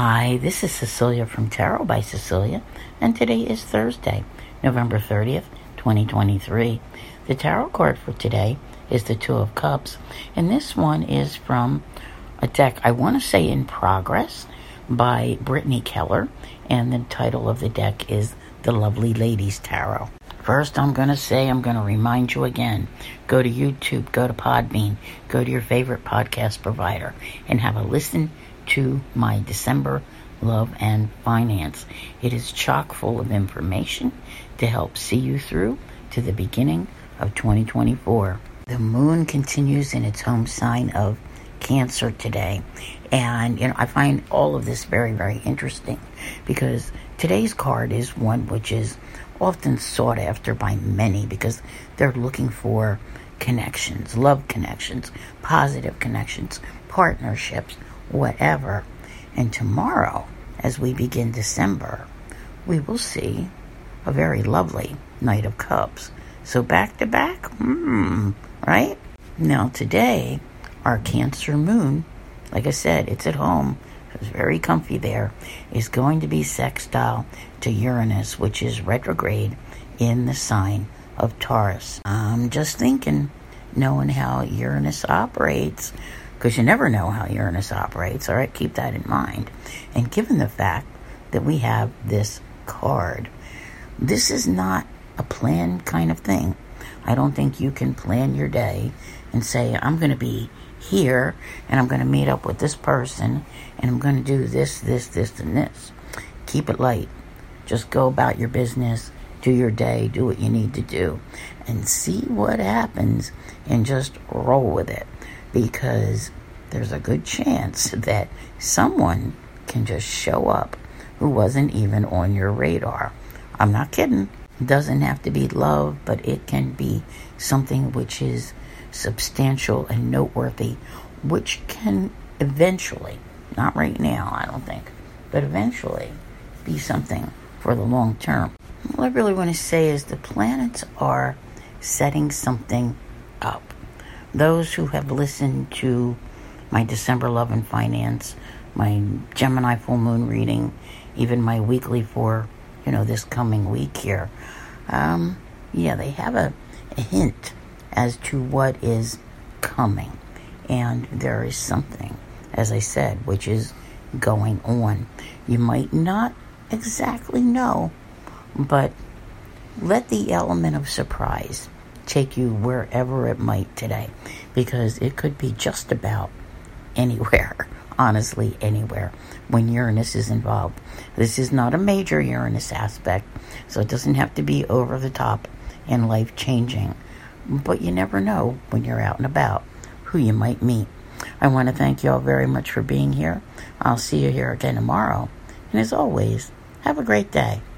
Hi, this is Cecilia from Tarot by Cecilia, and today is Thursday, November 30th, 2023. The tarot card for today is the Two of Cups, and this one is from a deck, I want to say in progress, by Brittany Keller, and the title of the deck is The Lovely Ladies Tarot. First, I'm going to say, I'm going to remind you again go to YouTube, go to Podbean, go to your favorite podcast provider, and have a listen to my December Love and Finance. It is chock full of information to help see you through to the beginning of 2024. The moon continues in its home sign of Cancer today. And, you know, I find all of this very, very interesting because today's card is one which is often sought after by many because they're looking for connections, love connections, positive connections, partnerships, whatever. And tomorrow, as we begin December, we will see a very lovely Knight of Cups. So back to back, hmm, right? Now today, our Cancer Moon, like I said, it's at home. It's very comfy there. Is going to be sextile to Uranus, which is retrograde in the sign of Taurus. I'm just thinking, knowing how Uranus operates, because you never know how Uranus operates. All right, keep that in mind. And given the fact that we have this card, this is not a planned kind of thing. I don't think you can plan your day and say, I'm going to be here and I'm going to meet up with this person and I'm going to do this, this, this, and this. Keep it light. Just go about your business, do your day, do what you need to do, and see what happens and just roll with it because there's a good chance that someone can just show up who wasn't even on your radar. I'm not kidding. It doesn't have to be love, but it can be something which is substantial and noteworthy, which can eventually, not right now, I don't think, but eventually be something for the long term. All I really want to say is the planets are setting something up those who have listened to my December Love and Finance, my Gemini full moon reading, even my weekly for, you know, this coming week here, um, yeah, they have a, a hint as to what is coming. And there is something, as I said, which is going on. You might not exactly know, but let the element of surprise take you wherever it might today because it could be just about anywhere. Honestly, anywhere when Uranus is involved. This is not a major Uranus aspect, so it doesn't have to be over the top and life changing. But you never know when you're out and about who you might meet. I want to thank you all very much for being here. I'll see you here again tomorrow. And as always, have a great day.